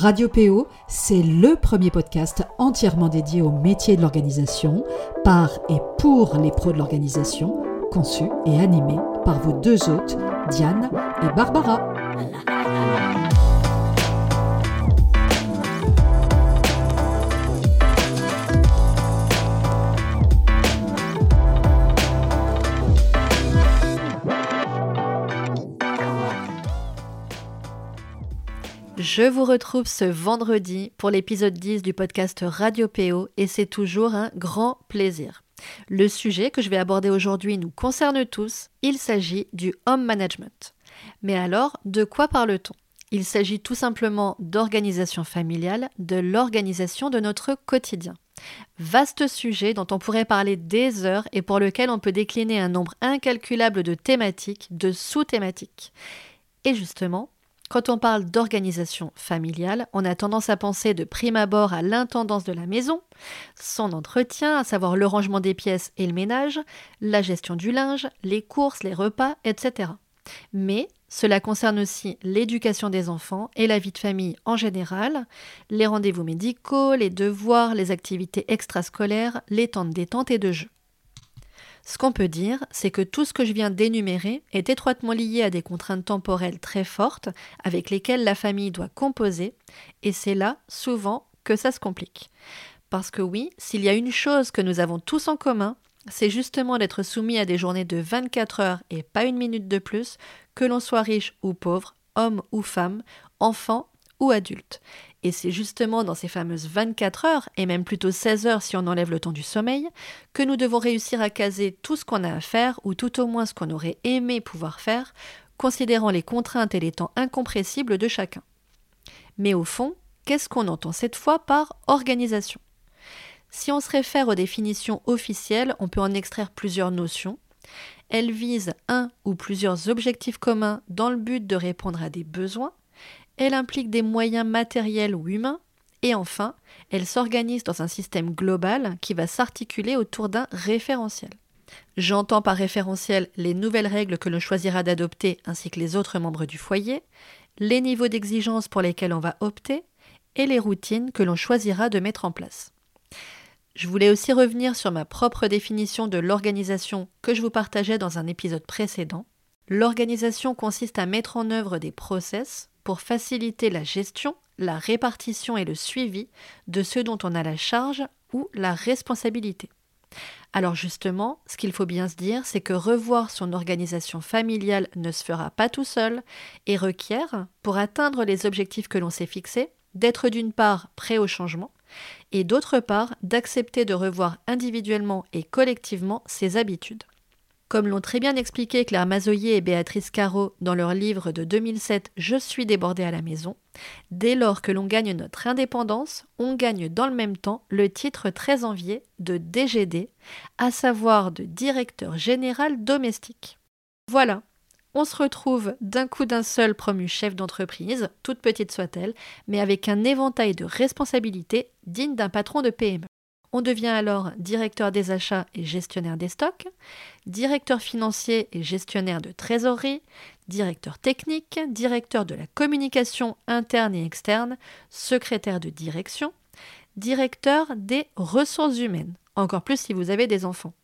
Radio PO, c'est le premier podcast entièrement dédié au métier de l'organisation, par et pour les pros de l'organisation, conçu et animé par vos deux hôtes, Diane et Barbara. Je vous retrouve ce vendredi pour l'épisode 10 du podcast Radio PO et c'est toujours un grand plaisir. Le sujet que je vais aborder aujourd'hui nous concerne tous, il s'agit du home management. Mais alors, de quoi parle-t-on? Il s'agit tout simplement d'organisation familiale, de l'organisation de notre quotidien. Vaste sujet dont on pourrait parler des heures et pour lequel on peut décliner un nombre incalculable de thématiques, de sous-thématiques. Et justement, quand on parle d'organisation familiale, on a tendance à penser de prime abord à l'intendance de la maison, son entretien, à savoir le rangement des pièces et le ménage, la gestion du linge, les courses, les repas, etc. Mais cela concerne aussi l'éducation des enfants et la vie de famille en général, les rendez-vous médicaux, les devoirs, les activités extrascolaires, les temps de détente et de jeu. Ce qu'on peut dire, c'est que tout ce que je viens d'énumérer est étroitement lié à des contraintes temporelles très fortes avec lesquelles la famille doit composer, et c'est là, souvent, que ça se complique. Parce que oui, s'il y a une chose que nous avons tous en commun, c'est justement d'être soumis à des journées de 24 heures et pas une minute de plus, que l'on soit riche ou pauvre, homme ou femme, enfant ou adulte. Et c'est justement dans ces fameuses 24 heures, et même plutôt 16 heures si on enlève le temps du sommeil, que nous devons réussir à caser tout ce qu'on a à faire, ou tout au moins ce qu'on aurait aimé pouvoir faire, considérant les contraintes et les temps incompressibles de chacun. Mais au fond, qu'est-ce qu'on entend cette fois par organisation? Si on se réfère aux définitions officielles, on peut en extraire plusieurs notions. Elles visent un ou plusieurs objectifs communs dans le but de répondre à des besoins, elle implique des moyens matériels ou humains, et enfin, elle s'organise dans un système global qui va s'articuler autour d'un référentiel. J'entends par référentiel les nouvelles règles que l'on choisira d'adopter ainsi que les autres membres du foyer, les niveaux d'exigence pour lesquels on va opter, et les routines que l'on choisira de mettre en place. Je voulais aussi revenir sur ma propre définition de l'organisation que je vous partageais dans un épisode précédent. L'organisation consiste à mettre en œuvre des process pour faciliter la gestion, la répartition et le suivi de ceux dont on a la charge ou la responsabilité. Alors justement, ce qu'il faut bien se dire, c'est que revoir son organisation familiale ne se fera pas tout seul et requiert, pour atteindre les objectifs que l'on s'est fixés, d'être d'une part prêt au changement et d'autre part d'accepter de revoir individuellement et collectivement ses habitudes. Comme l'ont très bien expliqué Claire Mazoyer et Béatrice Caro dans leur livre de 2007 Je suis débordée à la maison, dès lors que l'on gagne notre indépendance, on gagne dans le même temps le titre très envié de DGD, à savoir de directeur général domestique. Voilà, on se retrouve d'un coup d'un seul promu chef d'entreprise, toute petite soit-elle, mais avec un éventail de responsabilités digne d'un patron de PME. On devient alors directeur des achats et gestionnaire des stocks, directeur financier et gestionnaire de trésorerie, directeur technique, directeur de la communication interne et externe, secrétaire de direction, directeur des ressources humaines, encore plus si vous avez des enfants.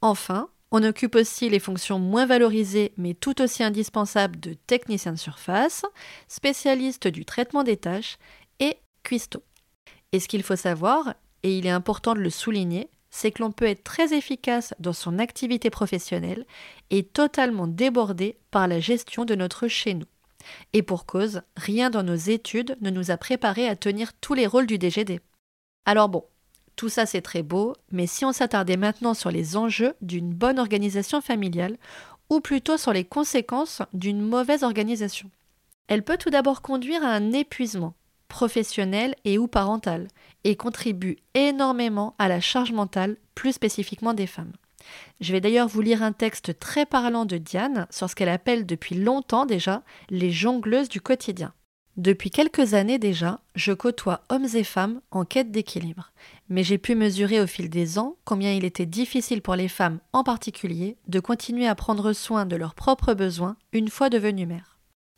Enfin, on occupe aussi les fonctions moins valorisées mais tout aussi indispensables de technicien de surface, spécialiste du traitement des tâches et cuistot. Et ce qu'il faut savoir, et il est important de le souligner, c'est que l'on peut être très efficace dans son activité professionnelle et totalement débordé par la gestion de notre chez nous. Et pour cause, rien dans nos études ne nous a préparé à tenir tous les rôles du DGD. Alors bon, tout ça c'est très beau, mais si on s'attardait maintenant sur les enjeux d'une bonne organisation familiale, ou plutôt sur les conséquences d'une mauvaise organisation. Elle peut tout d'abord conduire à un épuisement, professionnel et ou parental, et contribue énormément à la charge mentale, plus spécifiquement des femmes. Je vais d'ailleurs vous lire un texte très parlant de Diane sur ce qu'elle appelle depuis longtemps déjà les jongleuses du quotidien. Depuis quelques années déjà, je côtoie hommes et femmes en quête d'équilibre, mais j'ai pu mesurer au fil des ans combien il était difficile pour les femmes en particulier de continuer à prendre soin de leurs propres besoins une fois devenues mères.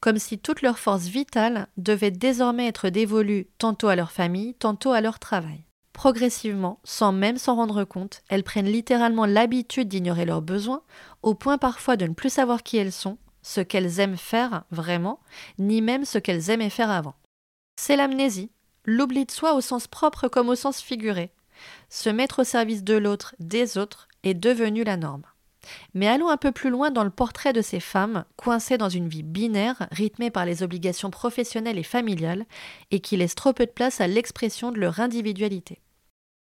Comme si toute leur force vitale devait désormais être dévolue tantôt à leur famille, tantôt à leur travail. Progressivement, sans même s'en rendre compte, elles prennent littéralement l'habitude d'ignorer leurs besoins, au point parfois de ne plus savoir qui elles sont, ce qu'elles aiment faire vraiment, ni même ce qu'elles aimaient faire avant. C'est l'amnésie, l'oubli de soi au sens propre comme au sens figuré. Se mettre au service de l'autre, des autres, est devenu la norme. Mais allons un peu plus loin dans le portrait de ces femmes, coincées dans une vie binaire, rythmée par les obligations professionnelles et familiales, et qui laissent trop peu de place à l'expression de leur individualité.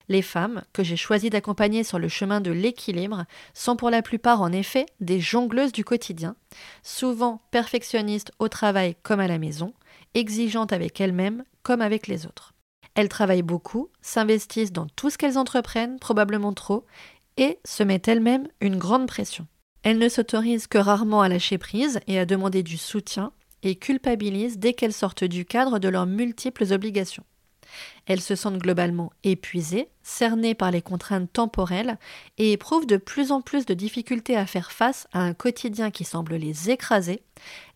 Les femmes, que j'ai choisi d'accompagner sur le chemin de l'équilibre, sont pour la plupart en effet des jongleuses du quotidien, souvent perfectionnistes au travail comme à la maison, exigeantes avec elles-mêmes comme avec les autres. Elles travaillent beaucoup, s'investissent dans tout ce qu'elles entreprennent, probablement trop, et se mettent elles-mêmes une grande pression. Elles ne s'autorisent que rarement à lâcher prise et à demander du soutien, et culpabilisent dès qu'elles sortent du cadre de leurs multiples obligations. Elles se sentent globalement épuisées, cernées par les contraintes temporelles et éprouvent de plus en plus de difficultés à faire face à un quotidien qui semble les écraser,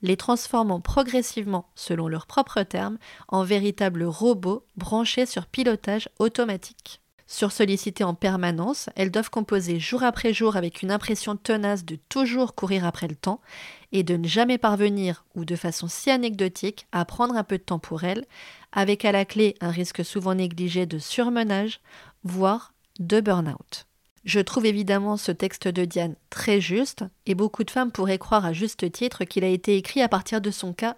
les transformant progressivement, selon leurs propres termes, en véritables robots branchés sur pilotage automatique. Sursollicitées en permanence, elles doivent composer jour après jour avec une impression tenace de toujours courir après le temps et de ne jamais parvenir, ou de façon si anecdotique, à prendre un peu de temps pour elles, avec à la clé un risque souvent négligé de surmenage, voire de burn-out. Je trouve évidemment ce texte de Diane très juste, et beaucoup de femmes pourraient croire à juste titre qu'il a été écrit à partir de son cas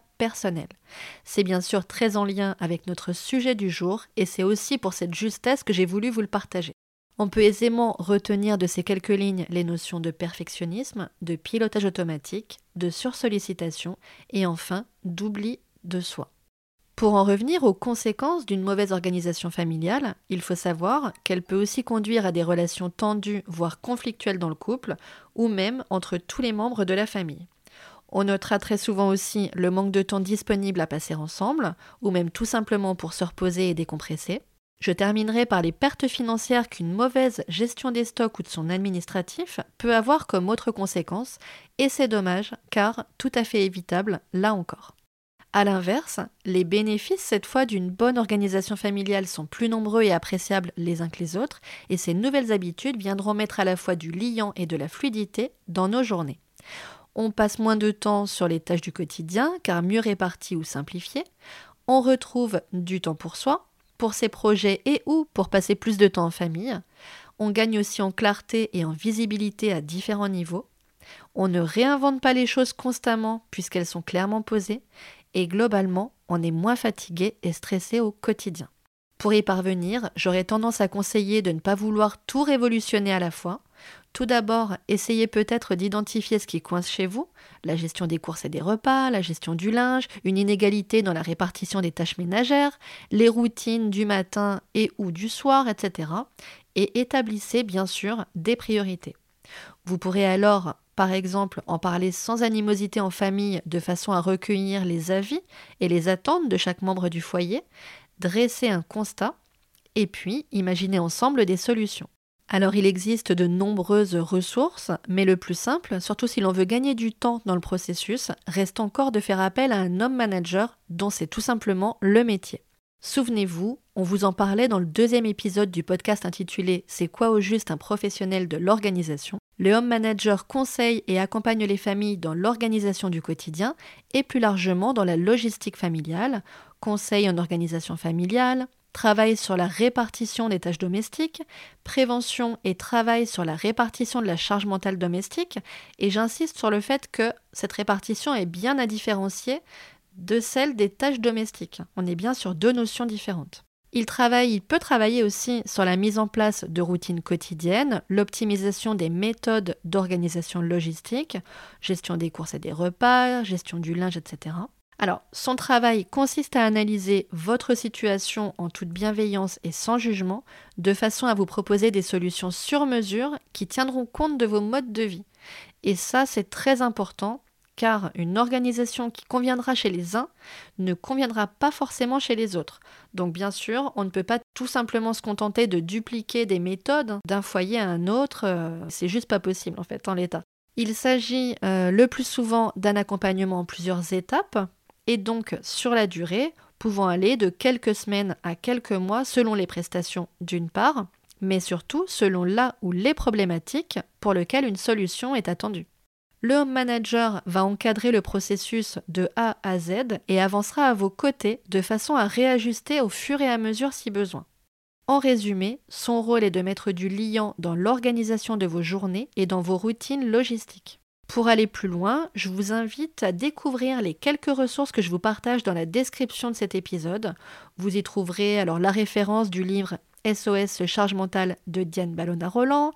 C'est bien sûr très en lien avec notre sujet du jour et c'est aussi pour cette justesse que j'ai voulu vous le partager. On peut aisément retenir de ces quelques lignes les notions de perfectionnisme, de pilotage automatique, de sursollicitation et enfin d'oubli de soi. Pour en revenir aux conséquences d'une mauvaise organisation familiale, il faut savoir qu'elle peut aussi conduire à des relations tendues, voire conflictuelles dans le couple, ou même entre tous les membres de la famille. On notera très souvent aussi le manque de temps disponible à passer ensemble, ou même tout simplement pour se reposer et décompresser. Je terminerai par les pertes financières qu'une mauvaise gestion des stocks ou de son administratif peut avoir comme autre conséquence, et c'est dommage car tout à fait évitable là encore. A l'inverse, les bénéfices cette fois d'une bonne organisation familiale sont plus nombreux et appréciables les uns que les autres, et ces nouvelles habitudes viendront mettre à la fois du liant et de la fluidité dans nos journées. On passe moins de temps sur les tâches du quotidien, car mieux réparties ou simplifiées. On retrouve du temps pour soi, pour ses projets et ou pour passer plus de temps en famille. On gagne aussi en clarté et en visibilité à différents niveaux. On ne réinvente pas les choses constamment puisqu'elles sont clairement posées. Et globalement, on est moins fatigué et stressé au quotidien. Pour y parvenir, j'aurais tendance à conseiller de ne pas vouloir tout révolutionner à la fois, tout d'abord, essayez peut-être d'identifier ce qui coince chez vous, la gestion des courses et des repas, la gestion du linge, une inégalité dans la répartition des tâches ménagères, les routines du matin et ou du soir, etc. Et établissez bien sûr des priorités. Vous pourrez alors, par exemple, en parler sans animosité en famille de façon à recueillir les avis et les attentes de chaque membre du foyer, dresser un constat et puis imaginer ensemble des solutions. Alors il existe de nombreuses ressources, mais le plus simple, surtout si l'on veut gagner du temps dans le processus, reste encore de faire appel à un homme manager dont c'est tout simplement le métier. Souvenez-vous, on vous en parlait dans le deuxième épisode du podcast intitulé C'est quoi au juste un professionnel de l'organisation? Le home manager conseille et accompagne les familles dans l'organisation du quotidien et plus largement dans la logistique familiale, conseil en organisation familiale, travail sur la répartition des tâches domestiques, prévention et travail sur la répartition de la charge mentale domestique, et j'insiste sur le fait que cette répartition est bien à différencier de celle des tâches domestiques. On est bien sur deux notions différentes. Il travaille, il peut travailler aussi sur la mise en place de routines quotidiennes, l'optimisation des méthodes d'organisation logistique, gestion des courses et des repas, gestion du linge, etc. Alors, son travail consiste à analyser votre situation en toute bienveillance et sans jugement, de façon à vous proposer des solutions sur mesure qui tiendront compte de vos modes de vie. Et ça, c'est très important, car une organisation qui conviendra chez les uns ne conviendra pas forcément chez les autres. Donc bien sûr, on ne peut pas tout simplement se contenter de dupliquer des méthodes d'un foyer à un autre, euh, c'est juste pas possible en fait en l'état. Il s'agit euh, le plus souvent d'un accompagnement en plusieurs étapes et donc sur la durée, pouvant aller de quelques semaines à quelques mois selon les prestations d'une part, mais surtout selon là ou les problématiques pour lesquelles une solution est attendue. Le Home Manager va encadrer le processus de A à Z et avancera à vos côtés de façon à réajuster au fur et à mesure si besoin. En résumé, son rôle est de mettre du liant dans l'organisation de vos journées et dans vos routines logistiques. Pour aller plus loin, je vous invite à découvrir les quelques ressources que je vous partage dans la description de cet épisode. Vous y trouverez alors la référence du livre SOS Charge mentale de Diane Ballona Roland,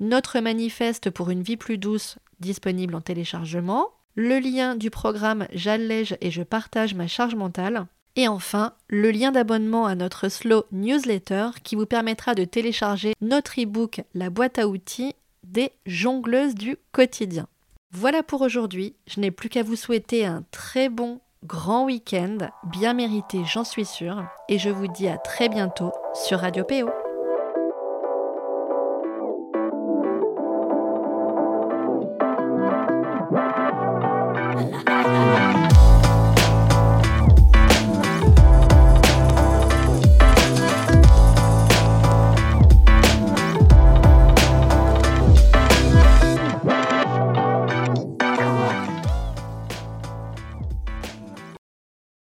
notre manifeste pour une vie plus douce disponible en téléchargement, le lien du programme J'allège et je partage ma charge mentale, et enfin le lien d'abonnement à notre Slow Newsletter qui vous permettra de télécharger notre e-book La boîte à outils des jongleuses du quotidien. Voilà pour aujourd'hui, je n'ai plus qu'à vous souhaiter un très bon grand week-end, bien mérité j'en suis sûre, et je vous dis à très bientôt sur Radio PO.